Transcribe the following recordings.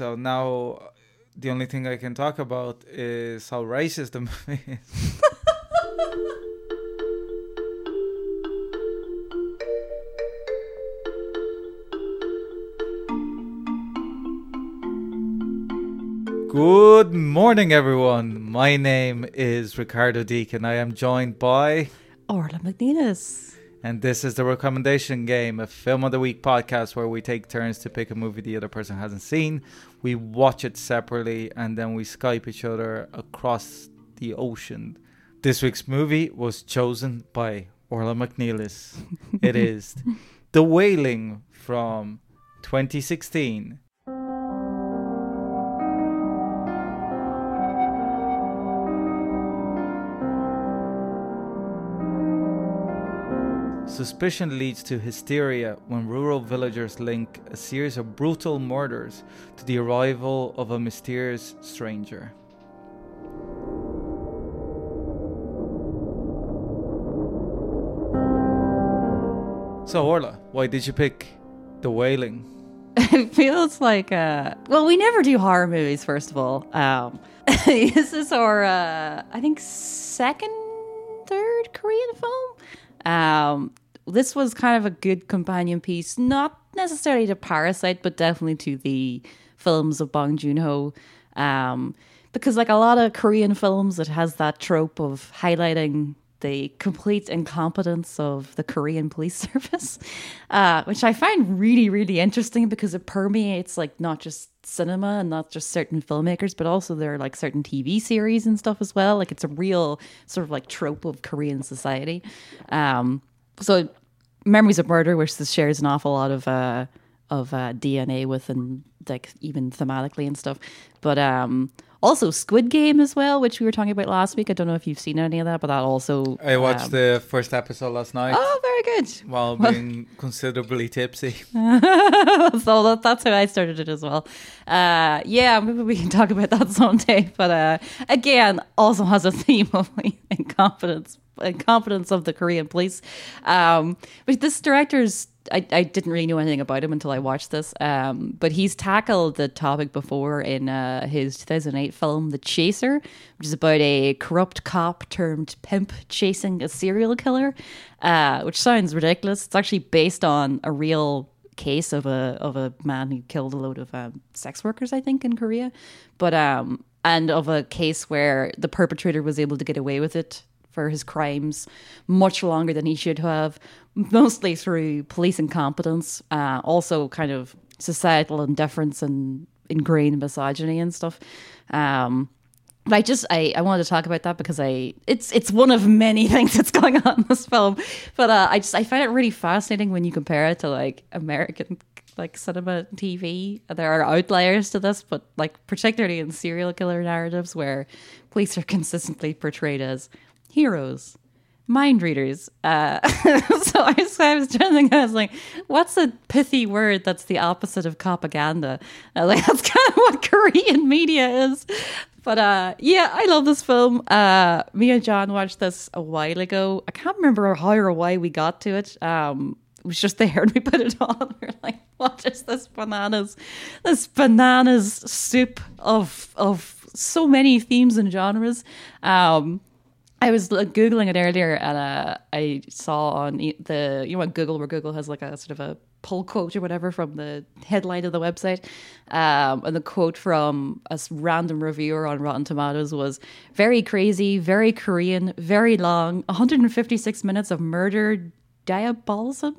So now the only thing I can talk about is how racist the movie is. Good morning, everyone. My name is Ricardo Deakin. I am joined by Orla McNelis. And this is the recommendation game, a film of the week podcast where we take turns to pick a movie the other person hasn't seen. We watch it separately and then we Skype each other across the ocean. This week's movie was chosen by Orla McNelis. it is The Wailing from 2016. Suspicion leads to hysteria when rural villagers link a series of brutal murders to the arrival of a mysterious stranger. So, Orla, why did you pick The Wailing? It feels like, uh, well, we never do horror movies, first of all. Um, this is our, uh, I think, second, third Korean film. Um, this was kind of a good companion piece, not necessarily to Parasite, but definitely to the films of Bong Joon Ho. Um, because like a lot of Korean films, it has that trope of highlighting the complete incompetence of the Korean police service, uh, which I find really, really interesting because it permeates like not just cinema and not just certain filmmakers, but also there are like certain TV series and stuff as well. Like it's a real sort of like trope of Korean society. Um, so Memories of Murder, which this shares an awful lot of uh, of uh, DNA with, and like even thematically and stuff. But um, also Squid Game as well, which we were talking about last week. I don't know if you've seen any of that, but that also. I watched um, the first episode last night. Oh, very good. While being considerably tipsy. so that, that's how I started it as well. Uh, yeah, maybe we can talk about that someday. But uh, again, also has a theme of like, incompetence incompetence of the Korean police. Um, but this director's I, I didn't really know anything about him until I watched this. Um, but he's tackled the topic before in uh, his 2008 film The Chaser, which is about a corrupt cop termed pimp chasing a serial killer, uh, which sounds ridiculous. It's actually based on a real case of a of a man who killed a load of um, sex workers, I think, in Korea. But um, and of a case where the perpetrator was able to get away with it for his crimes much longer than he should have, mostly through police incompetence, uh, also kind of societal indifference and ingrained misogyny and stuff. Um, but I just I, I wanted to talk about that because I it's it's one of many things that's going on in this film. But uh, I just I find it really fascinating when you compare it to like American like cinema and TV. There are outliers to this, but like particularly in serial killer narratives where police are consistently portrayed as heroes, mind readers. Uh, so I was, I was trying to think, I was like, what's a pithy word that's the opposite of propaganda? Uh, like, that's kind of what Korean media is. But uh, yeah, I love this film. Uh, me and John watched this a while ago. I can't remember how or why we got to it. Um, it was just there and we put it on. We are like, what is this bananas? This bananas soup of of so many themes and genres. Um, I was googling it earlier, and uh, I saw on the you know what Google, where Google has like a sort of a pull quote or whatever from the headline of the website, um, and the quote from a random reviewer on Rotten Tomatoes was very crazy, very Korean, very long, 156 minutes of murder, diabolism,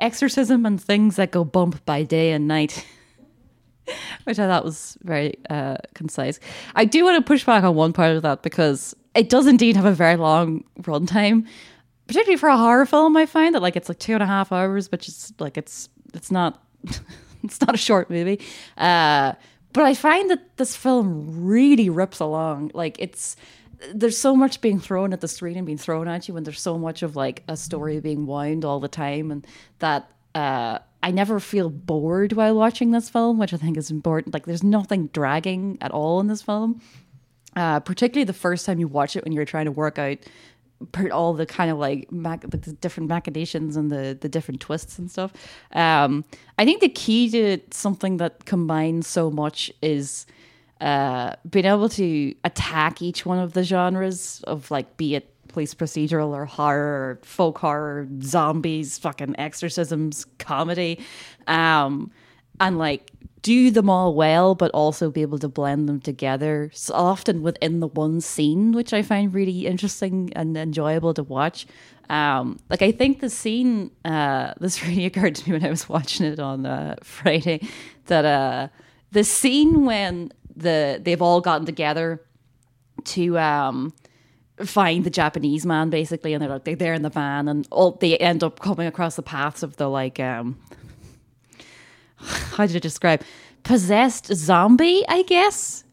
exorcism, and things that go bump by day and night. Which I thought was very uh, concise. I do want to push back on one part of that because it does indeed have a very long runtime, particularly for a horror film. I find that like it's like two and a half hours, which is like it's it's not it's not a short movie. Uh, but I find that this film really rips along. Like it's there's so much being thrown at the screen and being thrown at you, and there's so much of like a story being wound all the time, and that uh, I never feel bored while watching this film, which I think is important. Like there's nothing dragging at all in this film uh, particularly the first time you watch it when you're trying to work out all the kind of like mac- the different machinations and the the different twists and stuff. Um, I think the key to something that combines so much is uh, being able to attack each one of the genres of like be it police procedural or horror or folk horror, zombies, fucking exorcisms, comedy, um, and like do them all well, but also be able to blend them together, so often within the one scene, which I find really interesting and enjoyable to watch. Um, like I think the scene, uh, this really occurred to me when I was watching it on uh, Friday, that uh, the scene when the they've all gotten together to um, find the Japanese man basically, and they're like they're there in the van, and all they end up coming across the paths of the like um, how did I describe possessed zombie? I guess.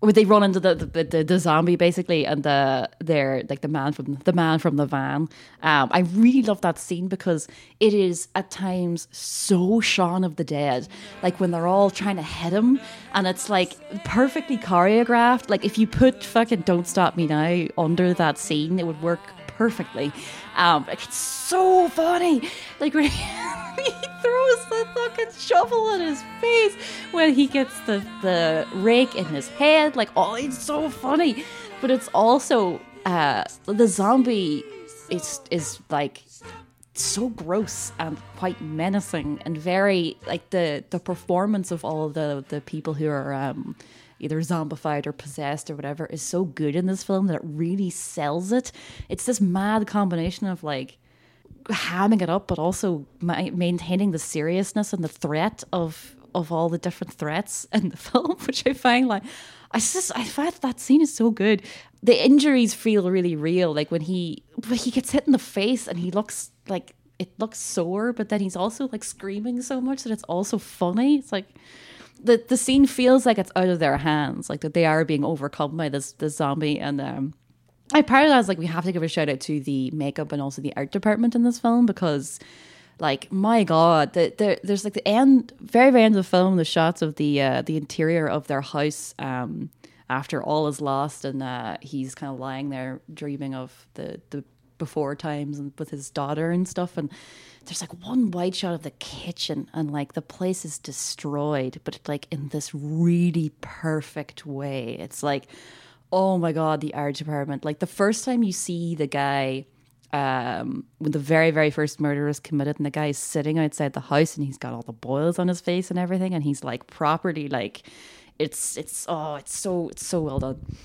Where they run into the the, the, the zombie basically, and the they're like the man from the man from the van. Um, I really love that scene because it is at times so Shaun of the Dead, like when they're all trying to hit him, and it's like perfectly choreographed. Like if you put fucking "Don't Stop Me Now" under that scene, it would work perfectly. Um, it's so funny. Like when he, throws the fucking shovel in his face when he gets the the rake in his head. Like oh, it's so funny. But it's also uh, the zombie is is like so gross and quite menacing and very like the the performance of all the the people who are um either zombified or possessed or whatever is so good in this film that it really sells it it's this mad combination of like hamming it up but also ma- maintaining the seriousness and the threat of of all the different threats in the film which i find like I just I find that scene is so good. The injuries feel really real. Like when he when he gets hit in the face and he looks like it looks sore, but then he's also like screaming so much that it's also funny. It's like the the scene feels like it's out of their hands, like that they are being overcome by this this zombie. And um, I part of like we have to give a shout out to the makeup and also the art department in this film because like my god the, the, there's like the end very very end of the film the shots of the uh, the interior of their house um, after all is lost and uh, he's kind of lying there dreaming of the the before times and with his daughter and stuff and there's like one wide shot of the kitchen and like the place is destroyed but like in this really perfect way. It's like oh my god the art department. Like the first time you see the guy um, when the very very first murder is committed and the guy is sitting outside the house and he's got all the boils on his face and everything and he's like properly like it's it's oh it's so it's so well done.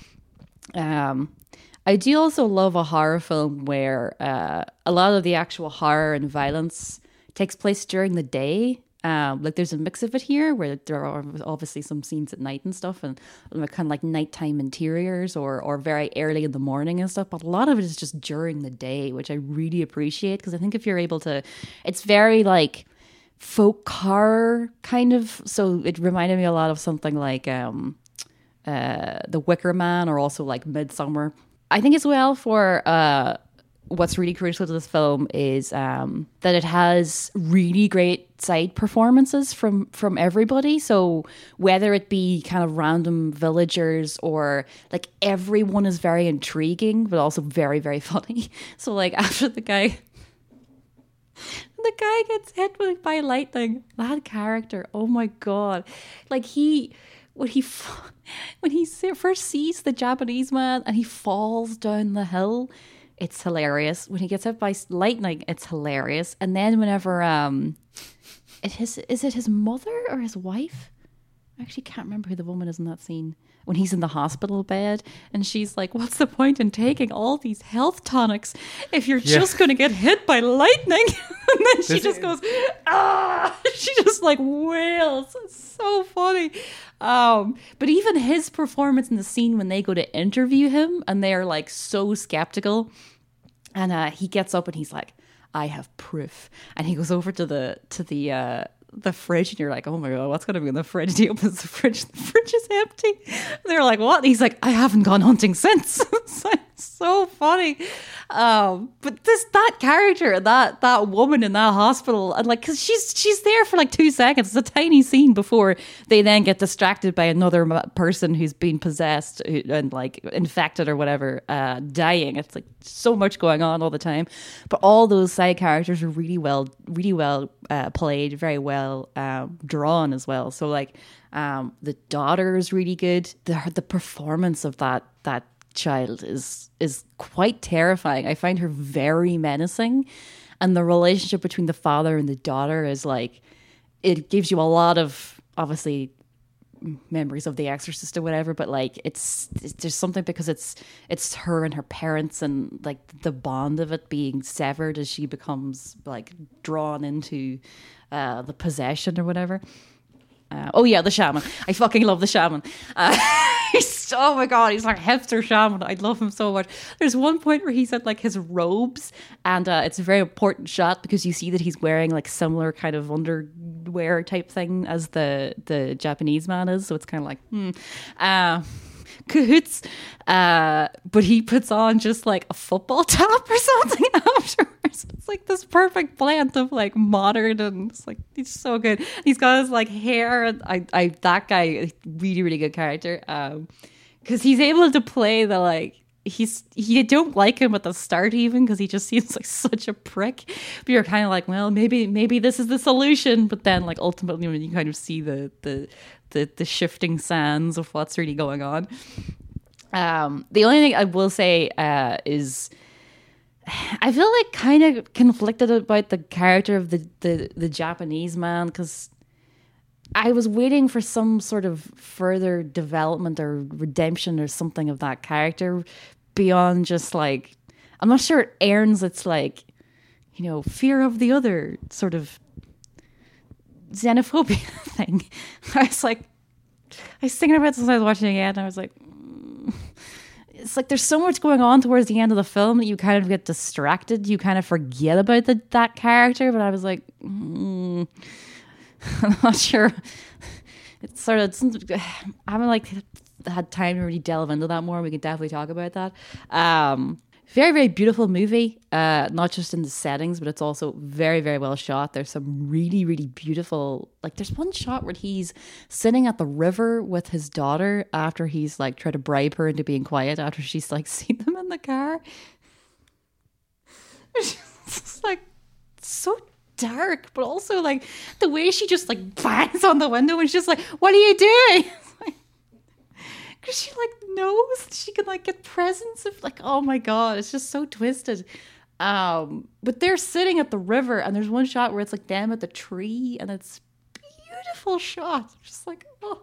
Um i do also love a horror film where uh, a lot of the actual horror and violence takes place during the day. Um, like there's a mix of it here where there are obviously some scenes at night and stuff and kind of like nighttime interiors or or very early in the morning and stuff but a lot of it is just during the day which i really appreciate because i think if you're able to it's very like folk horror kind of so it reminded me a lot of something like um uh the wicker man or also like midsummer i think as well for uh what's really crucial to this film is um, that it has really great side performances from from everybody. So whether it be kind of random villagers or like everyone is very intriguing, but also very very funny. So like after the guy. The guy gets hit by lightning. That character, oh my god! Like he, when he when he first sees the Japanese man and he falls down the hill, it's hilarious. When he gets hit by lightning, it's hilarious. And then whenever um, it his is it his mother or his wife? I actually can't remember who the woman is in that scene. When he's in the hospital bed and she's like, "What's the point in taking all these health tonics if you're Yeah. just going to get hit by lightning?" and then she This just is- goes, "Ah!" She just like wails. It's so funny. Um, but even his performance in the scene when they go to interview him and they're like so skeptical, and uh, he gets up and he's like, "I have proof," and he goes over to the to the uh, the fridge, and you're like, "Oh my god, what's gonna be in the fridge?" And he opens the fridge, the fridge is empty. And they're like, "What?" And he's like, "I haven't gone hunting since." it's like, so funny. Um, but this that character, that that woman in that hospital, and like, cause she's she's there for like two seconds. It's a tiny scene before they then get distracted by another person who's been possessed and like infected or whatever, uh, dying. It's like so much going on all the time. But all those side characters are really well, really well uh, played, very well um, drawn as well. So like, um, the daughter is really good. The the performance of that that child is is quite terrifying. I find her very menacing, and the relationship between the father and the daughter is like it gives you a lot of obviously memories of the exorcist or whatever but like it's, it's there's something because it's it's her and her parents and like the bond of it being severed as she becomes like drawn into uh the possession or whatever uh, oh yeah, the shaman. I fucking love the shaman. Uh, he's, oh my god, he's like hipster shaman. I love him so much. There's one point where he's at like his robes, and uh, it's a very important shot because you see that he's wearing like similar kind of underwear type thing as the the Japanese man is. So it's kind of like, hmm. Cahoots. Uh, but he puts on just like a football top or something afterwards. It's like this perfect blend of like modern and it's like he's so good. He's got his like hair. And I, I that guy really really good character. Um, because he's able to play the like he's you don't like him at the start even because he just seems like such a prick but you're kind of like well maybe maybe this is the solution but then like ultimately when you kind of see the the the, the shifting sands of what's really going on. Um the only thing i will say uh is I feel like kind of conflicted about the character of the the, the Japanese man because I was waiting for some sort of further development or redemption or something of that character beyond just like I'm not sure it earns its like you know fear of the other sort of xenophobia thing. I was like I was thinking about this as I was watching it again and I was like mm. it's like there's so much going on towards the end of the film that you kind of get distracted. You kind of forget about the, that character. But I was like, mm, I'm not sure. It's sort of it's, I haven't like had time to really delve into that more. We could definitely talk about that. Um, very very beautiful movie. Uh, not just in the settings, but it's also very very well shot. There's some really really beautiful. Like there's one shot where he's sitting at the river with his daughter after he's like tried to bribe her into being quiet after she's like seen them in the car. It's like so dark, but also like the way she just like bangs on the window and she's just like, "What are you doing?" Because she like knows she can like get presents of like, oh my god, it's just so twisted. Um, but they're sitting at the river, and there's one shot where it's like them at the tree, and it's beautiful shot. Just like, oh,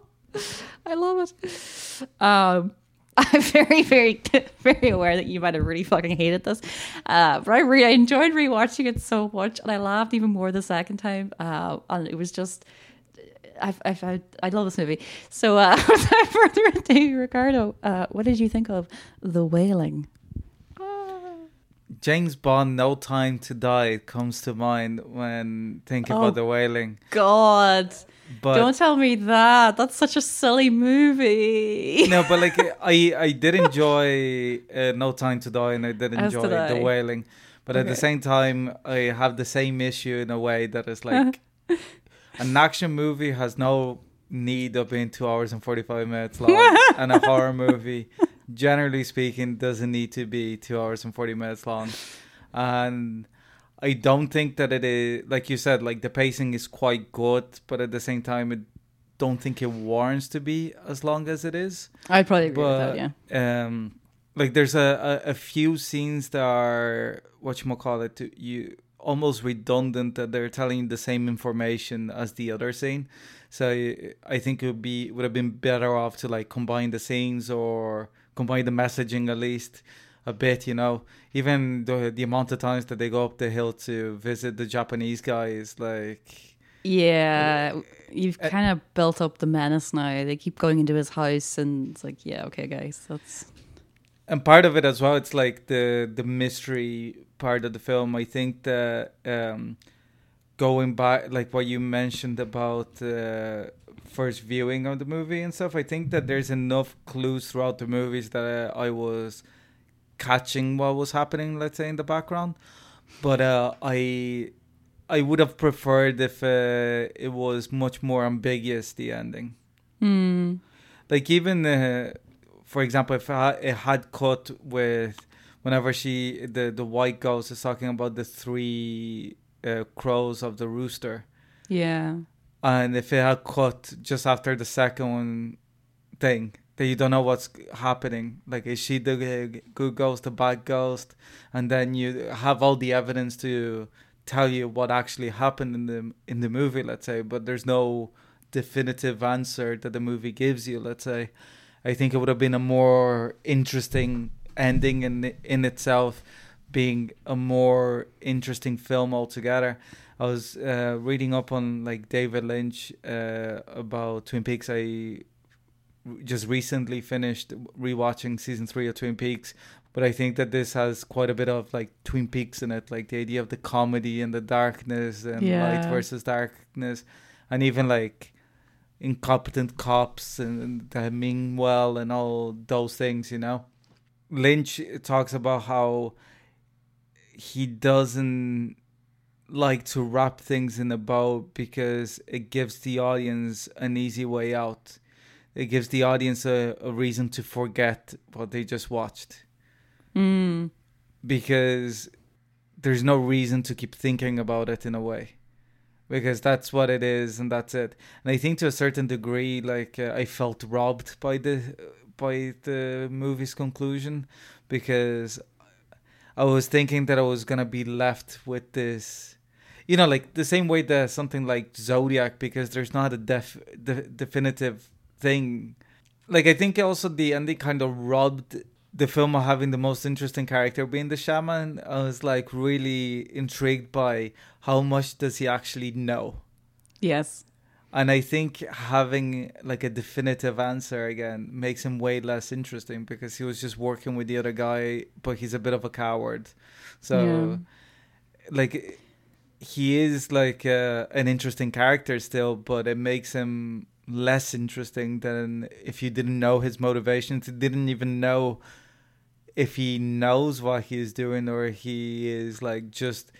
I love it. Um, I'm very, very, very aware that you might have really fucking hated this. Uh, but I, re- I enjoyed rewatching it so much, and I laughed even more the second time. Uh, and it was just, I, I, I love this movie. So, uh, without further ado, Ricardo, uh, what did you think of The Wailing? James Bond, No Time to Die comes to mind when thinking Oh, about the wailing. God, But don't tell me that. That's such a silly movie. no, but like I, I did enjoy uh, No Time to Die, and I did enjoy did I. the wailing. But at the same time, I have the same issue in a way that is like an action movie has no need of being two hours and forty five minutes long, and a horror movie, generally speaking, doesn't need to be two hours and forty minutes long. And I don't think that it is like you said, like the pacing is quite good, but at the same time, it don't think it warrants to be as long as it is I'd probably agree but with that. Yeah. um like there's a, a, a few scenes that are what you call it to you almost redundant that they're telling the same information as the other scene so I- think it would be would have been better off to like combine the scenes or combine the messaging at least a bit you know even the the amount of times that they go up the hill to visit the japanese guy is like Yeah, you've uh, kind of built up the menace now. They keep going into his house, and it's like, yeah, okay, guys, that's and part of it as well it's like the the mystery part of the film i think that um going back like what you mentioned about uh first viewing of the movie and stuff i think that there's enough clues throughout the movies that uh, i was catching what was happening, let's say in the background. But uh, I I would have preferred if uh, it was much more ambiguous the ending. Mm. Like even uh, for example, if it had cut with whenever she the the white ghost is talking about the three uh, crows of the rooster. Yeah. And if it had cut just after the second one thing, that you don't know what's happening. Like, is she the good ghost, the bad ghost? And then you have all the evidence to tell you what actually happened in the in the movie. Let's say, but there's no definitive answer that the movie gives you. Let's say, I think it would have been a more interesting ending in in itself, being a more interesting film altogether. I was uh, reading up on like David Lynch uh, about Twin Peaks. I just recently finished rewatching season three of Twin Peaks, but I think that this has quite a bit of like Twin Peaks in it, like the idea of the comedy and the darkness and Yeah. light versus darkness, and even like incompetent cops and, and the mean well and all those things, you know. Lynch talks about how he doesn't like to wrap things in a bow because it gives the audience an easy way out. It gives the audience a, a reason to forget what they just watched Mm. because there's no reason to keep thinking about it in a way because that's what it is and that's it. And i think to a certain degree like uh, i felt robbed by the by the movie's conclusion because i was thinking that i was gonna be left with this you know like the same way that something like zodiac because there's not a def de- definitive thing. Like i think also the ending kind of robbed the film of having the most interesting character. Being the shaman i was like really intrigued by how much does he actually know. Yes. and i think having like a definitive answer again makes him way less interesting because he was just working with the other guy but he's a bit of a coward. So like he is like uh, an interesting character still but it makes him less interesting than if you didn't know his motivations you didn't even know if he knows what he is doing or he is like just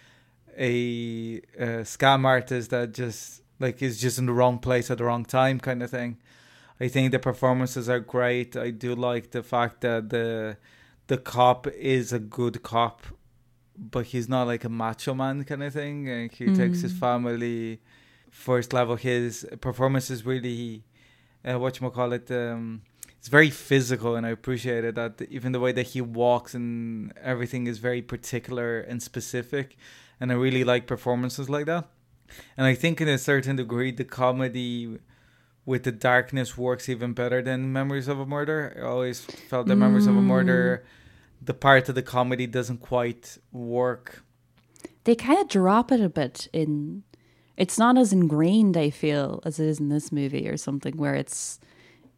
a, a scam artist that just like is just in the wrong place at the wrong time kind of thing i think the performances are great i do like the fact that the the cop is a good cop but he's not like a macho man kind of thing And he takes his Mm. family first level his performance is really uh, what you call it um it's very physical and i appreciate it that even the way that he walks and everything is very particular and specific and i really like performances like that. And i think in a certain degree the comedy with the darkness works even better than memories of a murder. I always felt that memories of a murder mm. the part of the comedy doesn't quite work. They kind of drop it a bit in. It's not as ingrained, I feel, as it is in this movie or something, where it's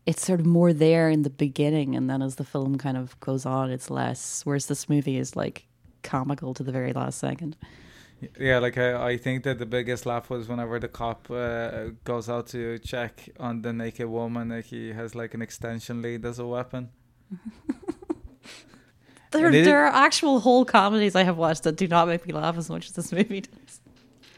it's sort of more there in the beginning, and then as the film kind of goes on, it's less. Whereas this movie is like comical to the very last second. Yeah, like I, I think that the biggest laugh was whenever the cop uh, goes out to check on the naked woman, like he has like an extension lead as a weapon. There, there are actual whole comedies I have watched that do not make me laugh as much as this movie does.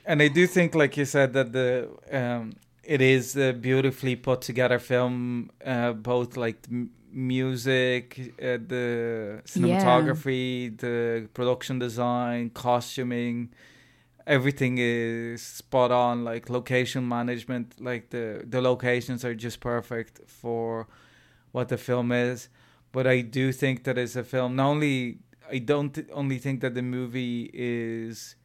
And I do think, like you said, that the um, it is a beautifully put together film, uh, both like m- music, uh, the cinematography, the production design, costuming, everything is spot on. Like location management, like the the locations are just perfect for what the film is. But I do think that it's a film. Not only I don't only think that the movie is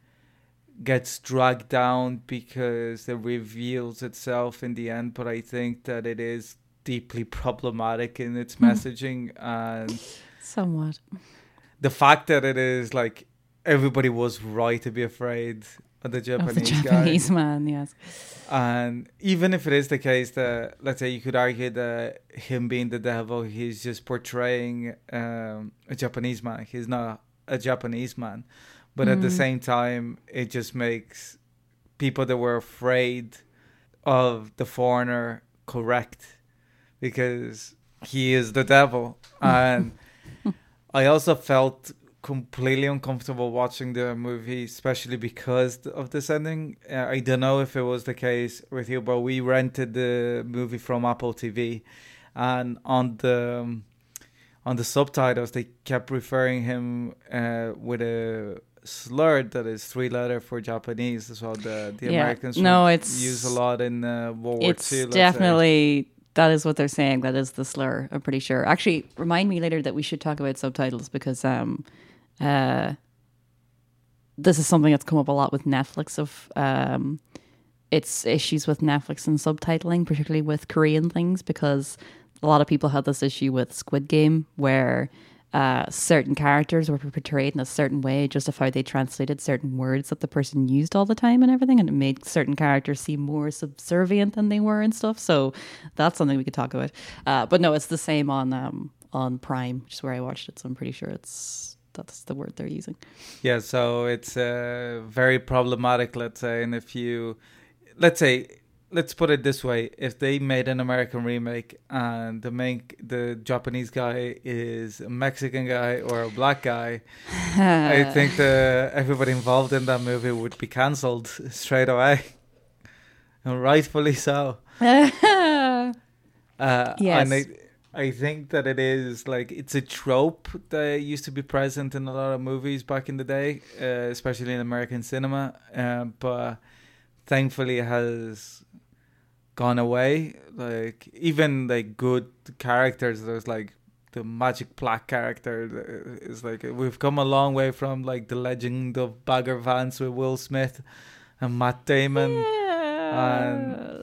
gets dragged down because it reveals itself in the end, but I think that it is deeply problematic in its messaging and Somewhat. the fact that it is like everybody was right to be afraid of the Of Japanese, the Japanese man, yes. And even if it is the case that, let's say, you could argue that him being the devil, he's just portraying um, a Japanese man. He's not a Japanese man. But at the Mm. same time, it just makes people that were afraid of the foreigner correct because he is the devil. And I also felt completely uncomfortable watching the movie, especially because of this ending. Uh, I don't know if it was the case with you, but we rented the movie from Apple TV, and on the um, on the subtitles they kept referring him uh, with a slur that is three letter for Japanese as well. The the Yeah. Americans No, it's- use a lot in uh, World it's War II. let's say. definitely that is what they're saying. That is the slur. I'm pretty sure. Actually, remind me later that we should talk about subtitles because um, uh, this is something that's come up a lot with Netflix of um, its issues with Netflix and subtitling, particularly with Korean things, because a lot of people had this issue with Squid Game where. Uh, certain characters were portrayed in a certain way, just of how they translated certain words that the person used all the time and everything, and it made certain characters seem more subservient than they were and stuff. So that's something we could talk about. Uh, but no, it's the same on um, on Prime, which is where I watched it. So I'm pretty sure it's that's the word they're using. Yeah, so it's uh, very problematic, let's say. And if you, let's say, let's put it this way: if they made an American remake and the main, the Japanese guy is a Mexican guy or a black guy, I think the everybody involved in that movie would be cancelled straight away, and rightfully so. Uh, Yes. And I, I think that it is like it's a trope that used to be present in a lot of movies back in the day, uh, especially in American cinema. Uh, but thankfully, it has gone away. Like even like good characters, there's like the magic black character is like we've come a long way from like the legend of Bagger Vance with Will Smith and Matt Damon. Yeah. And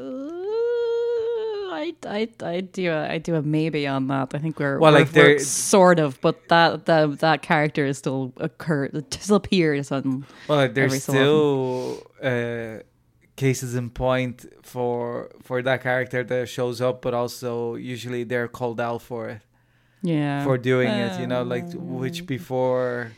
I, I, I do a, I do a maybe on that. I think we're Well, we're, like, we're sort of, but that that that character is still occur still appears on. Well, like, there's so still uh, cases in point for for that character that shows up, but also usually they're called out for it Yeah, for doing it. You know, like which before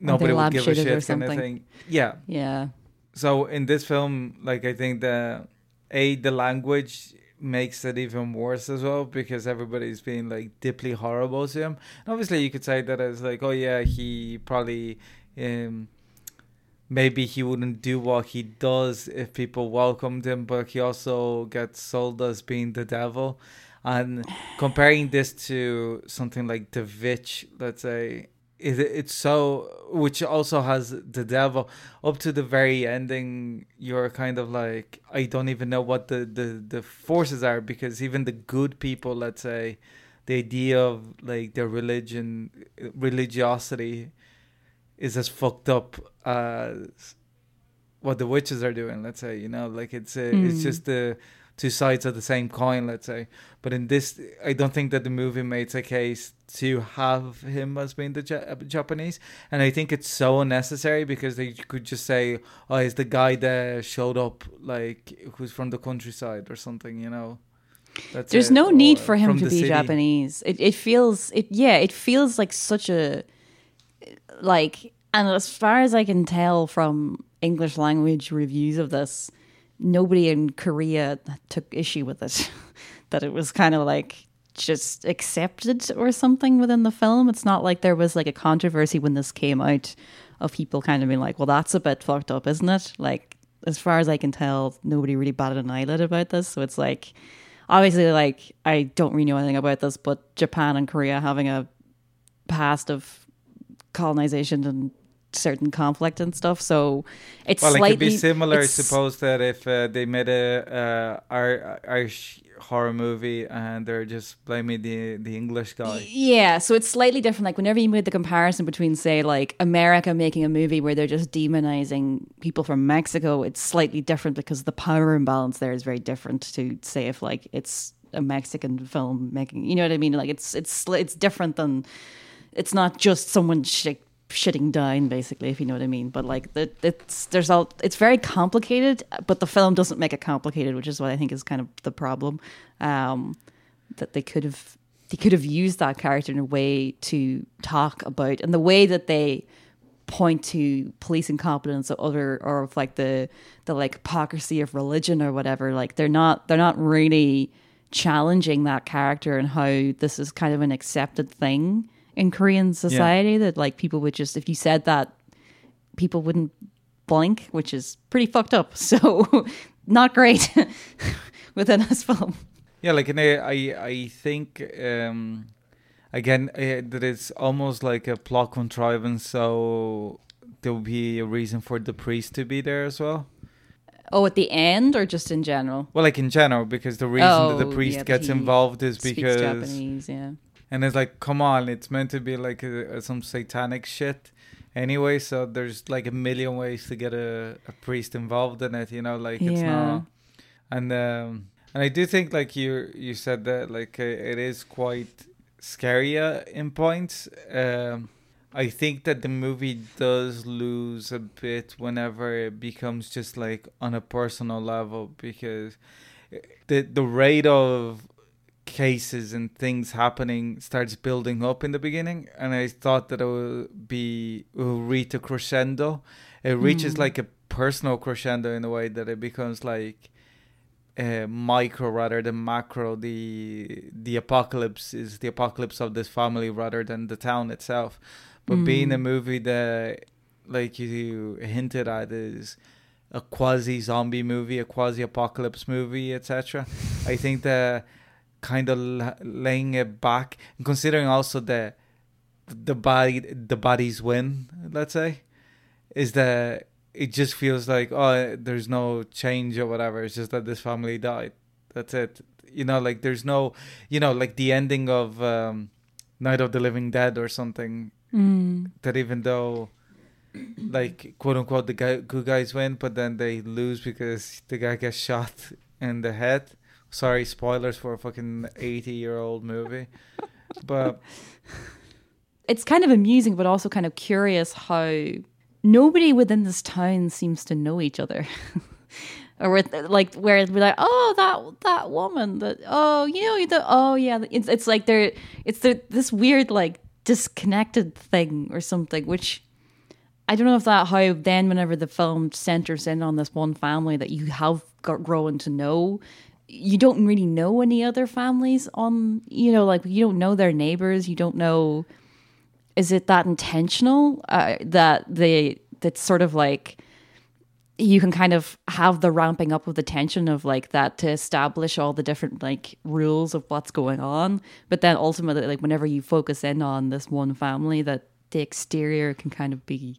nobody would give a shit kind of thing. Yeah. yeah, So in this film, like I think the a the language makes it even worse as well because everybody's being like deeply horrible to him. And obviously, you could say that as like, oh yeah, he probably um maybe he wouldn't do what he does if people welcomed him, but he also gets sold as being the devil. And comparing this to something like The Witch, let's say, it, it's so, which also has the devil up to the very ending. You're kind of like, I don't even know what the, the, the forces are because even the good people, let's say, the idea of like their religion, religiosity is as fucked up as what the witches are doing. Let's say, you know, like it's uh, it's Mm. just the two sides of the same coin. Let's say, but in this, I don't think that the movie makes a case to have him as being the ja- Japanese, and I think it's so unnecessary because they could just say, "Oh, he's the guy that showed up, like who's from the countryside or something," you know. That's There's it, no need or for him to be city. Japanese. It it feels it yeah, it feels like such a like and as far as I can tell from English language reviews of this, nobody in Korea took issue with it. that it was kind of like just accepted or something within the film. It's not like there was like a controversy when this came out of people kind of being like, well, that's a bit fucked up, isn't it? Like, as far as I can tell, nobody really batted an eyelid about this. So it's like, obviously, like, I don't really know anything about this, but Japan and Korea having a past of colonization and certain conflict and stuff. So it's Well, it slightly could be similar. I suppose that if uh, they made a uh, Irish horror movie and they're just blaming the the English guy. Yeah, so it's slightly different. Like whenever you made the comparison between, say, like America making a movie where they're just demonizing people from Mexico, it's slightly different because the power imbalance there is very different to say if like it's a Mexican film making. You know what I mean? Like it's it's it's different than it's not just someone sh- shitting down basically if you know what i mean. But like the, it's there's all it's very complicated but the film doesn't make it complicated which is what i think is kind of the problem um that they could have they could have used that character in a way to talk about and the way that they point to police incompetence or other or of like the the like hypocrisy of religion or whatever like they're not they're not really challenging that character and how this is kind of an accepted thing in Korean society that like people would just if you said that people wouldn't blink, which is pretty fucked up. So not great within this film. Yeah, like and I I, I think um again uh, that it's almost like a plot contrivance so there will be a reason for the priest to be there as well. Oh, at the end or just in general? Well, like in general, because the reason that the Oh, priest yeah, gets involved is because Japanese, yeah. And it's like, come on, it's meant to be like a, a- some satanic shit anyway. So there's like a million ways to get a, a priest involved in it, you know, like it's Yeah. not. And um, and I do think like you you said that like uh, it is quite scary in points. Um, I think that the movie does lose a bit whenever it becomes just like on a personal level because the the rate of cases and things happening starts building up in the beginning and i thought that it would be it will reach a crescendo it reaches Mm. like a personal crescendo in a way that it becomes like uh, micro rather than macro the the apocalypse is the apocalypse of this family rather than the town itself but being a Mm. movie that like you hinted at is a quasi zombie movie a quasi apocalypse movie etc i think that kind of laying it back and considering also that the body the bodies win let's say is that it just feels like oh there's no change or whatever. It's just that this family died. That's it. You know like there's no you know like the ending of um night of the living dead or something Mm. that even though like quote unquote the guy, good guys win but then they lose because the guy gets shot in the head sorry spoilers for a fucking 80 year old movie but It's kind of amusing, but also kind of curious how nobody within this town seems to know each other. or with, like where we're like, oh, that that woman, that oh, you know, the oh yeah, it's it's like they're it's the this weird like disconnected thing or something, which I don't know if that how then whenever the film centers in on this one family that you have got grown to know, you don't really know any other families on you know like you don't know their neighbors, you don't know. Is it that intentional uh, that they that's sort of like you can kind of have the ramping up of the tension of like that to establish all the different like rules of what's going on but then ultimately like whenever you focus in on this one family that the exterior can kind of be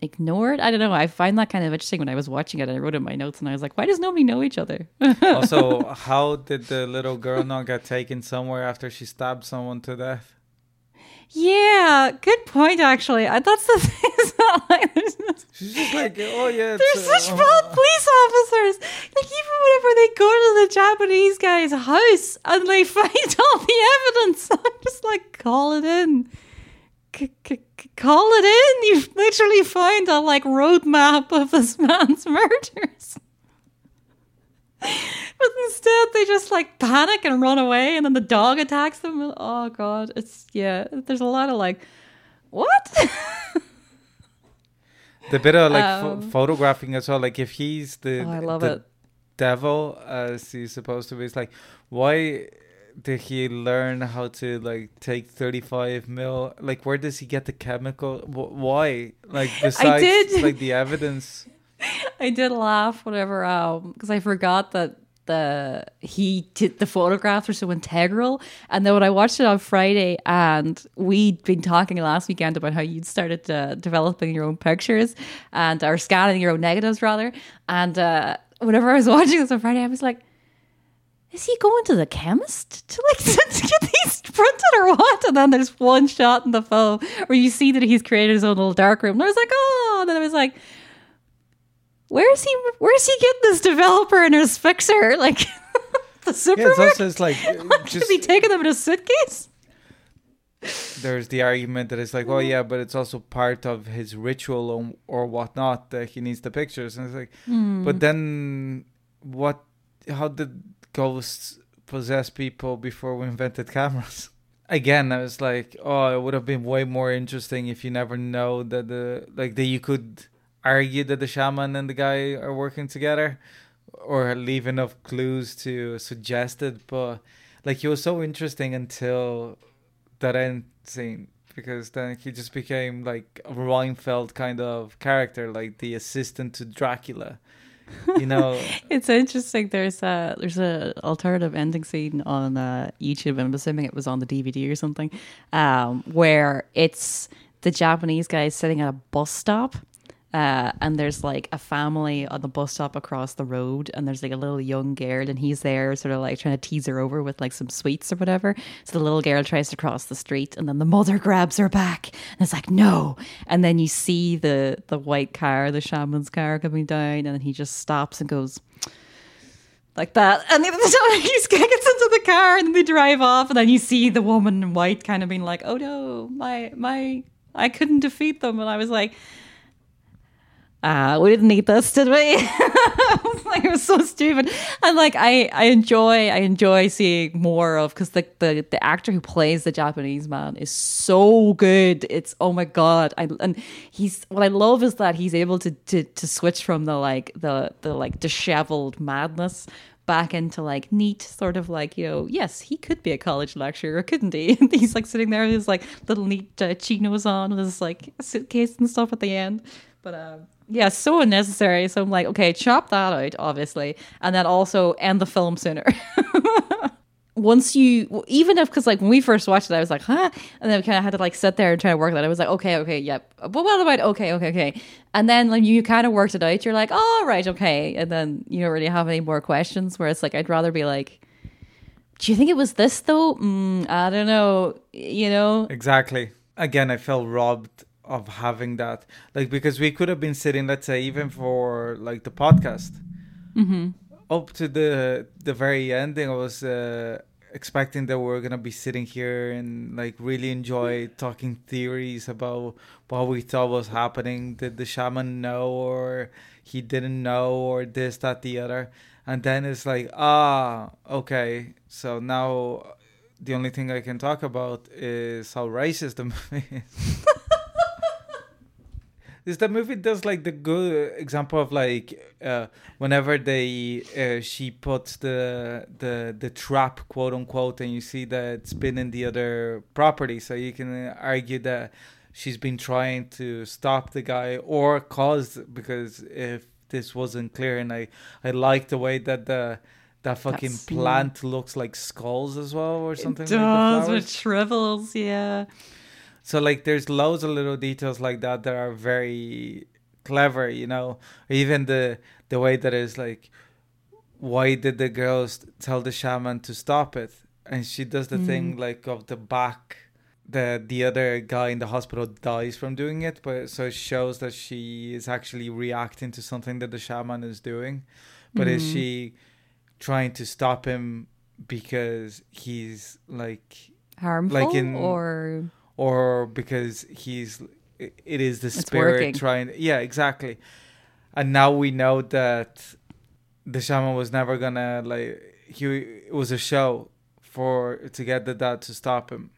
ignored? I don't know. I find that kind of interesting when i was watching it i wrote in my notes and i was like why does nobody know each other? Also how did the little girl not get taken somewhere after she stabbed someone to death? Yeah good point actually. I, that's the thing it's not like there's no she's just like oh yeah They're uh, such bad police officers. Like even whenever they go to the Japanese guy's house and they find all the evidence, I'm just like, call it in. C- c- call it in. You've literally find a like roadmap of this man's murders. But instead, they just like panic and run away, and then the dog attacks them. Oh god, it's yeah. There's a lot of like, what? the bit of like Um, photographing as well like if he's the Oh, I love the it. devil as he's supposed to be it's like why did he learn how to like take 35 mil? Like where does he get the chemical? Wh- why? Like besides did. like the evidence. I did laugh whatever um because I forgot that the he did the photographs were so integral. And then when I watched it on Friday and we'd been talking last weekend about how you'd started uh, developing your own pictures and or scanning your own negatives rather. And uh whenever I was watching this on Friday I was like is he going to the chemist to like to get these printed or what? And then there's one shot in the film where you see that he's created his own little dark room. And I was like, oh, and then I was like, where's he? Where's he getting this developer and his fixer? Like the yeah it's supermarket? also it's like Should just be taking them in a suitcase? there's the argument that it's like oh yeah but it's also part of his ritual or, or whatnot that he needs the pictures and it's like Hmm. but then what how did ghosts possess people before we invented cameras again i was like oh it would have been way more interesting if you never know that the like that you could argue that the shaman and the guy are working together or leave enough clues to suggest it but like it was so interesting until that end scene because then he just became like a Renfield kind of character, like the assistant to Dracula. You know, It's interesting. There's a there's a alternative ending scene on uh, YouTube, I'm assuming it was on the DVD or something, um, where it's the Japanese guy sitting at a bus stop. Uh, and there's like a family on the bus stop across the road, and there's like a little young girl, and he's there, sort of like trying to tease her over with like some sweets or whatever. So the little girl tries to cross the street, and then the mother grabs her back, and it's like no. And then you see the the white car, the shaman's car, coming down, and then he just stops and goes, like that. And then he gets into the car and they drive off. And then you see the woman in white kind of being like, oh no, my, my, I couldn't defeat them. And I was like, ah, we didn't need this, did we? Like, it was so stupid. And like, I, I enjoy, I enjoy seeing more of, cause the, the, the actor who plays the Japanese man is so good. It's, oh my God. I, and he's, what I love is that he's able to, to, to switch from the like, the, the like disheveled madness back into like neat sort of like you know yes he could be a college lecturer couldn't he and he's like sitting there with his like little neat uh, chinos on with his like suitcase and stuff at the end but um yeah so unnecessary. So i'm like okay chop that out obviously and then also end the film sooner. Once you even if because like when we first watched it i was like huh? And then we kind of had to like sit there and try to work that. I was like okay okay yep. But what about okay okay okay? And then when you kind of worked it out. You're like oh right okay. And then you don't really have any more questions where it's like i'd rather be like do you think it was this though? Mm, i don't know you know? Exactly. Again, I felt robbed of having that, like because we could have been sitting, let's say, even for like the podcast, up to the the very ending. I was uh, expecting that we are gonna be sitting here and like really enjoy talking theories about what we thought was happening. Did the shaman know, or he didn't know, or this, that, the other? And then it's like, ah, okay. So now the only thing I can talk about is how racist the movie is. Is the movie does like the good example of like uh, whenever they uh, she puts the the the trap quote unquote and you see that it's been in the other property. So you can argue that she's been trying to stop the guy or cause because if this wasn't clear and I I like the way that the that fucking plant looks like skulls as well or something like the does flowers. with shrivels yeah So like there's loads of little details like that that are very clever, you know. Even the the way that is like why did the girls tell the shaman to stop it? And she does the thing mm-hmm. like of the back that the other guy in the hospital dies from doing it, but so it shows that she is actually reacting to something that the shaman is doing. But is mm-hmm. she trying to stop him because he's like harmful Like in- or or because he's it is the It's spirit working. trying yeah exactly. And now we know that the shaman was never gonna like he it was a show for to get the dad to stop him.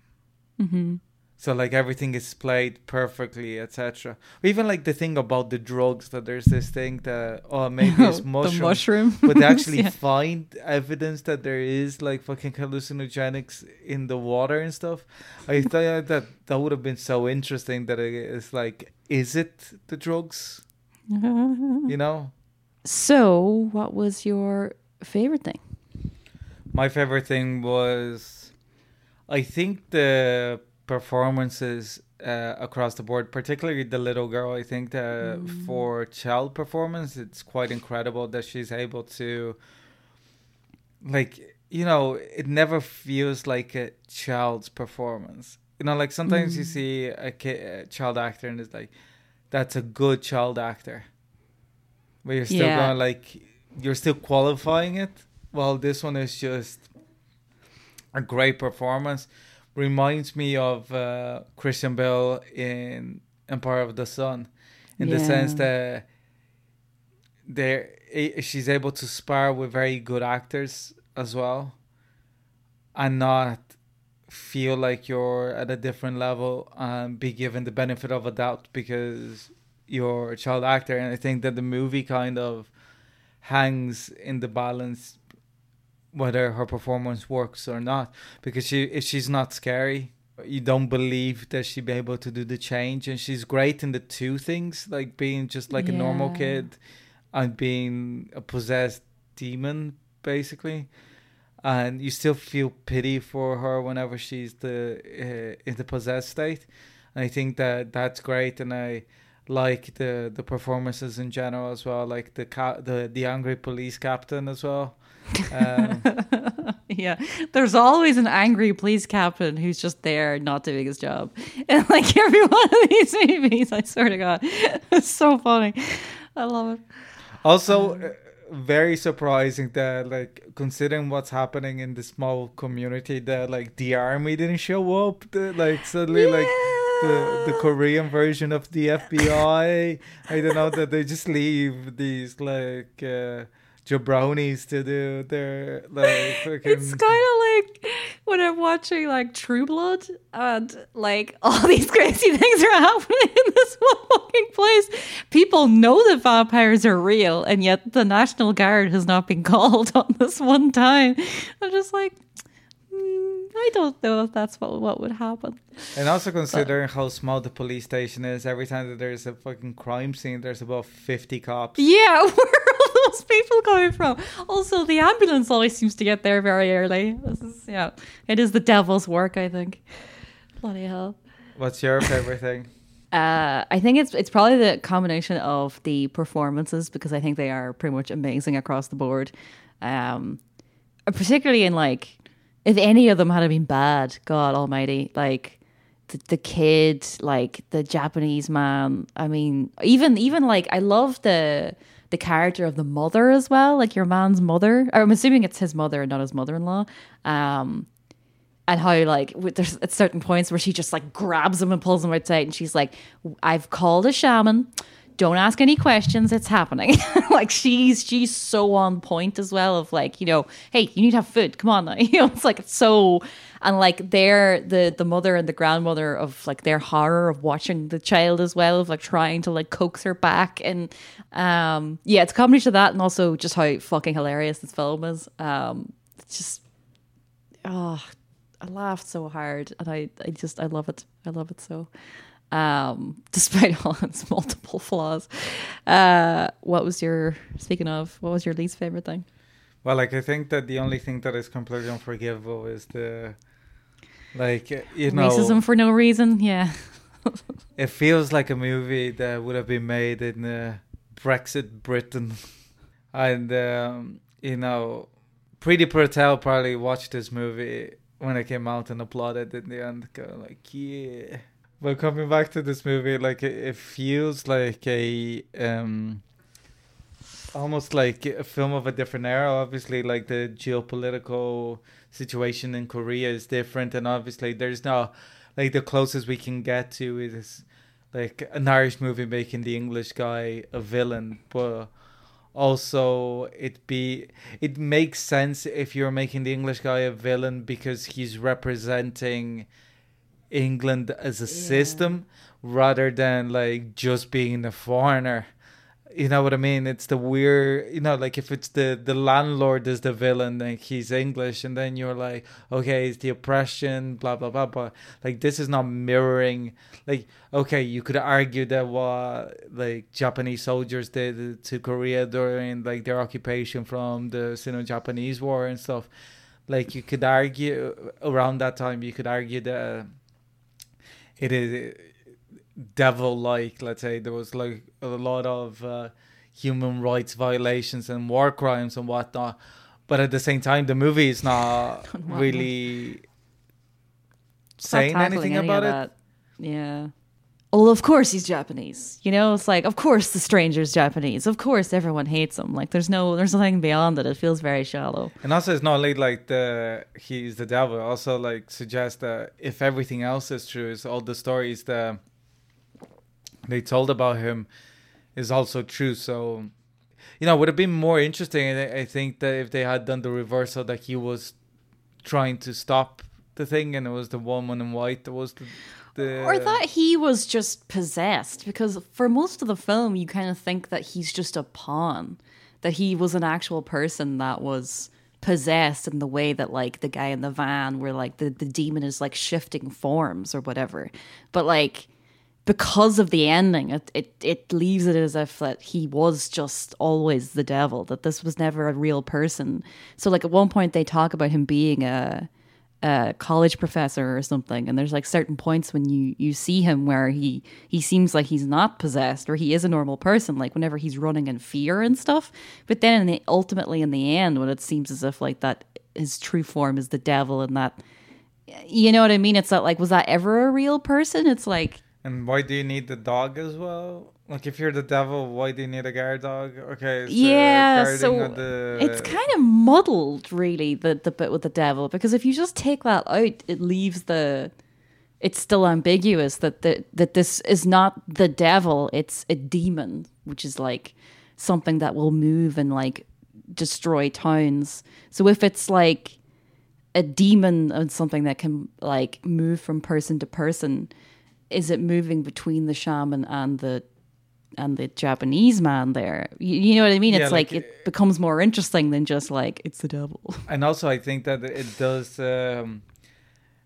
Hmm so like everything is played perfectly etc even like the thing about the drugs that there's this thing that oh maybe it's the mushroom mushroom but they actually Yeah. find evidence that there is like fucking hallucinogenics in the water and stuff. I thought that that would have been so interesting that it is like, is it the drugs? You know, So, what was your favorite thing? my favorite thing was, I think the performances uh, across the board, particularly the little girl. I think that for child performance, it's quite incredible that she's able to, like, you know, it never feels like a child's performance. You know, like sometimes you see a, kid, a child actor and it's like, that's a good child actor. But you're still Yeah. going like, you're still qualifying it. Well, this one is just a great performance. Reminds me of uh, Christian Bale in Empire of the Sun, in the sense that there she's able to spar with very good actors as well, and not feel like you're at a different level and be given the benefit of a doubt because you're a child actor. And I think that the movie kind of hangs in the balance whether her performance works or not because she if she's not scary you don't believe that she'd be able to do the change, and she's great in the two things, like being just like a normal kid and being a possessed demon, basically. And you still feel pity for her whenever she's the uh, in the possessed state, and I think that that's great, and I like the the performances in general as well, like the ca- the the angry police captain as well. Um, yeah, there's always an angry police captain who's just there not doing his job. And like every one of these movies, I swear to God, it's so funny. I love it. Also, uh, very surprising that like considering what's happening in the small community that like the army didn't show up. The, like suddenly like the the Korean version of the FBI. I don't know that they just leave these like uh, jabronis to do their like fucking. It's kind of like when I'm watching like True Blood and like all these crazy things are happening in this one fucking place. People know that vampires are real, and yet the National Guard has not been called on this one time. I'm just like, mm, I don't know if that's what what would happen. And also considering how small the police station is, every time that there's a fucking crime scene, there's about fifty cops. Yeah, where are all those people coming from? Also, the ambulance always seems to get there very early. This is yeah, it is the devil's work, I think. Bloody hell. What's your favorite thing? Uh, I think it's it's probably the combination of the performances because I think they are pretty much amazing across the board. Um, particularly in like, if any of them had been bad, God Almighty, like the, the kid, like the Japanese man. I mean, even even like I love the the character of the mother as well, like your man's mother. Or I'm assuming it's his mother, and not his mother-in-law. Um, and how like there's at certain points where she just like grabs him and pulls him outside and she's like i've called a shaman. Don't ask any questions. It's happening. Like she's she's so on point as well of like you know hey you need to have food. Come on now. You know it's like it's so and like they're the the mother and the grandmother of like their horror of watching the child as well of like trying to like coax her back and um yeah it's a combination of that and also just how fucking hilarious this film is um just oh I laughed so hard and I, I just I love it. I love it so. Um, despite all its multiple flaws. Uh what was your speaking of, what was your least favorite thing? Well, like I think that the only thing that is completely unforgivable is the like you know Racism for no reason, yeah. it feels like a movie that would have been made in uh, Brexit Britain, and um, you know, Priti Patel probably watched this movie when it came out and applauded in the end, going like, yeah. But coming back to this movie, like it, it feels like a um, almost like a film of a different era. Obviously, like the geopolitical situation in Korea is different, and obviously there's no like the closest we can get to is like an Irish movie making the English guy a villain, but also it be it makes sense if you're making the English guy a villain because he's representing England as a system rather than like just being a foreigner. You know what I mean? It's the weird, you know, like if it's the the landlord is the villain, like he's English, and then you're like, okay, it's the oppression, blah blah blah. But like this is not mirroring. Like okay, you could argue that what like Japanese soldiers did to Korea during like their occupation from the Sino-Japanese War and stuff. Like you could argue around that time, you could argue that it is devil like let's say there was like a lot of uh, human rights violations and war crimes and whatnot but at the same time the movie is not really It's saying anything any about it. Yeah. Well, of course he's Japanese. You know, it's like of course the stranger's Japanese. Of course everyone hates him. Like there's no there's nothing beyond it. It feels very shallow. and also it's not only like the he's the devil also like suggests that if everything else is true is all the stories that they told about him is also true. So you know would have been more interesting I- think that if they had done the reversal that he was trying to stop the thing and it was the woman in white that was the, the or that he was just possessed because for most of the film you kind of think that he's just a pawn that he was an actual person that was possessed in the way that like the guy in the van where like the, the demon is like shifting forms or whatever. But like because of the ending it, it it leaves it as if that he was just always the devil that this was never a real person. So like at one point they talk about him being a a college professor or something and there's like certain points when you you see him where he he seems like he's not possessed or he is a normal person like whenever he's running in fear and stuff. But then in the, ultimately in the end when it seems as if like that his true form is the devil and that you know what i mean? It's not like was that ever a real person? It's like And why do you need the dog as well? Like, if you're the devil, why do you need a guard dog? Okay, uh, yeah so the, it's kind of muddled really the the bit with the devil because if you just take that out it leaves the it's still ambiguous that the, that this is not the devil it's a demon which is like something that will move and like destroy towns so if it's like a demon and something that can like move from person to person is it moving between the shaman and the and the Japanese man there. You, you know what I mean? Yeah, It's like, like, it becomes more interesting than just like it's the devil. and also I think that it does um,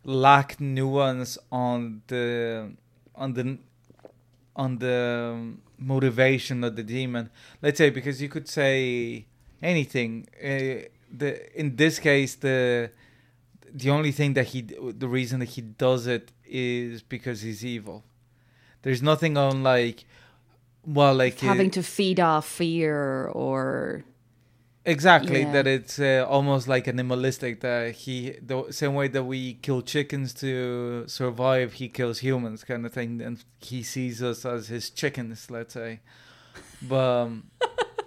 lack nuance on the on the on the motivation of the demon. Let's say because you could say anything. Uh, the in this case the the only thing that he the reason that he does it is because he's evil. There's nothing on like well like uh, Having to feed off fear or Exactly, Yeah. that it's uh, almost like animalistic. That he, the same way that we kill chickens to survive, he kills humans, kind of thing. And he sees us as his chickens, let's say. But um,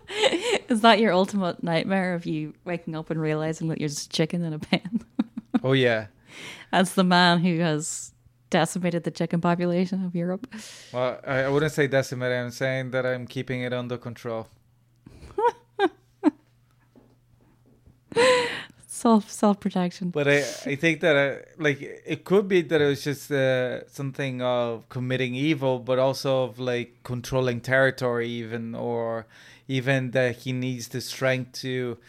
is that your ultimate nightmare of you waking up and realizing that you're just chicken in a pan? oh yeah, As the man who has decimated the chicken population of Europe. well, I, I wouldn't say decimate. I'm saying that I'm keeping it under control. Self self protection. But I, I think that uh like it could be that it was just uh, something of committing evil, but also of like controlling territory, even or even that he needs the strength to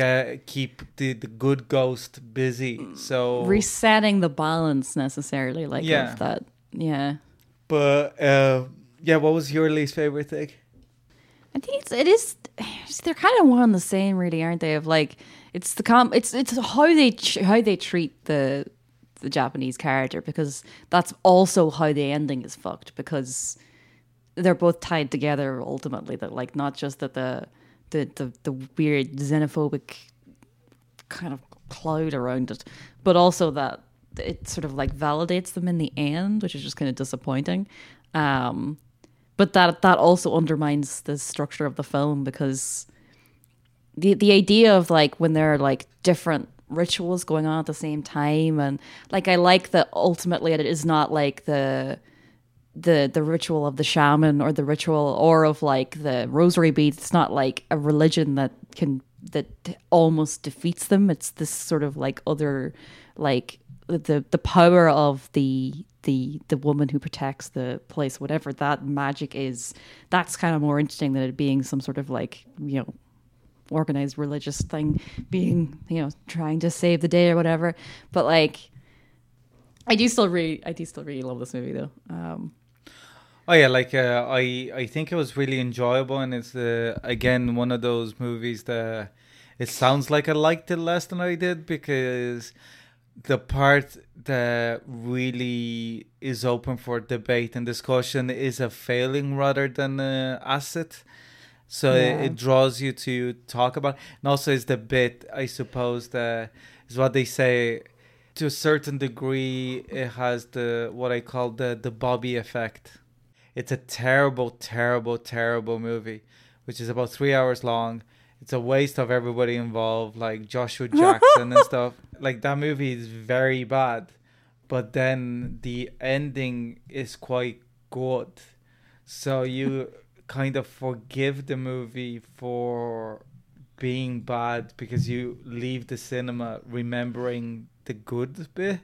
get keep the, the good ghost busy. So, Resetting the balance necessarily, like Yeah. of that. Yeah. but uh, yeah, what was your least favorite thing? I think it's it is they're kind of one and the same really aren't they of like it's the com it's it's how they ch- how they treat the the Japanese character because that's also how the ending is fucked because they're both tied together ultimately that like not just that the the the, the weird xenophobic kind of cloud around it. But also that it sort of like validates them in the end which is just kind of disappointing. Um but that that also undermines the structure of the film because the the idea of like when there are like different rituals going on at the same time and like I like that ultimately it is not like the the the ritual of the shaman or the ritual or of like the rosary beads. It's not like a religion that can that almost defeats them. It's this sort of like other like the the power of the the the woman who protects the place whatever. That magic is that's kind of more interesting than it being some sort of like you know organized religious thing being you know trying to save the day or whatever. But like i do still really i do still really love this movie though. Um Oh yeah, like uh, I I think it was really enjoyable, and it's uh, again one of those movies that it sounds like I liked it less than I did because the part that really is open for debate and discussion is a failing rather than an asset. So Yeah. it, it draws you to talk about, and also is the bit I suppose that is what they say. To a certain degree, it has the what I call the the Bobby effect. It's a terrible, terrible, terrible movie, which is about three hours long. It's a waste of everybody involved, like Joshua Jackson and stuff. Like that movie is very bad, but then the ending is quite good. So you kind of forgive the movie for being bad because you leave the cinema remembering the good bit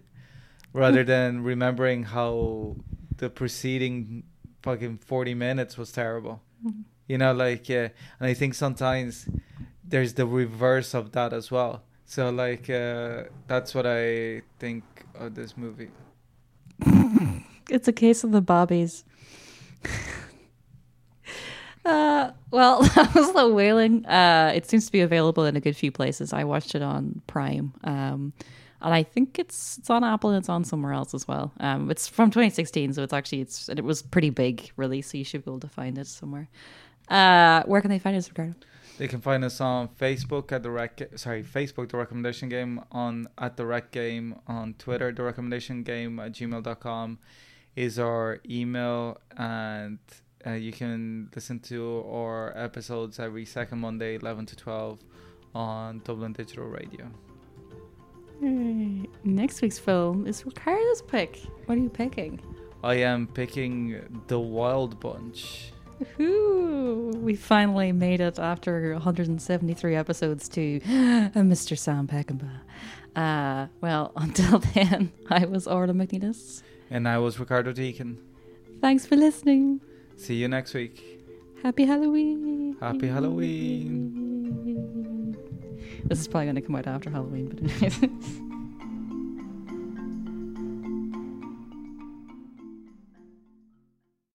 rather mm. than remembering how the preceding fucking 40 minutes was terrible. You know, like, uh, and I think sometimes there's the reverse of that as well. So like uh, that's what I think of this movie. It's a case of the bobbies. uh, well, that was the Wailing. Uh, it seems to be available in a good few places. I watched it on Prime, um, and I think it's it's on Apple and it's on somewhere else as well. Um, it's from 2016, so it's actually it's it was pretty big release, so you should be able to find it somewhere. Uh, where can they find us, Ricardo? They can find us on Facebook at the rec. Sorry, Facebook the recommendation game on at the rec game on Twitter. The recommendation game at gmail.com is our email, and uh, you can listen to our episodes every second Monday, eleven to twelve, on Dublin Digital Radio. Next week's film is Ricardo's pick. What are you picking? I am picking the Wild Bunch. Woohoo! We finally made it after 173 episodes to Mr. Sam Peckinpah. Uh, well, until then, I was Orla McNelis. And I was Ricardo Deakin. Thanks for listening. See you next week. Happy Halloween. Happy Halloween. This is probably going to come out after Halloween, but anyways.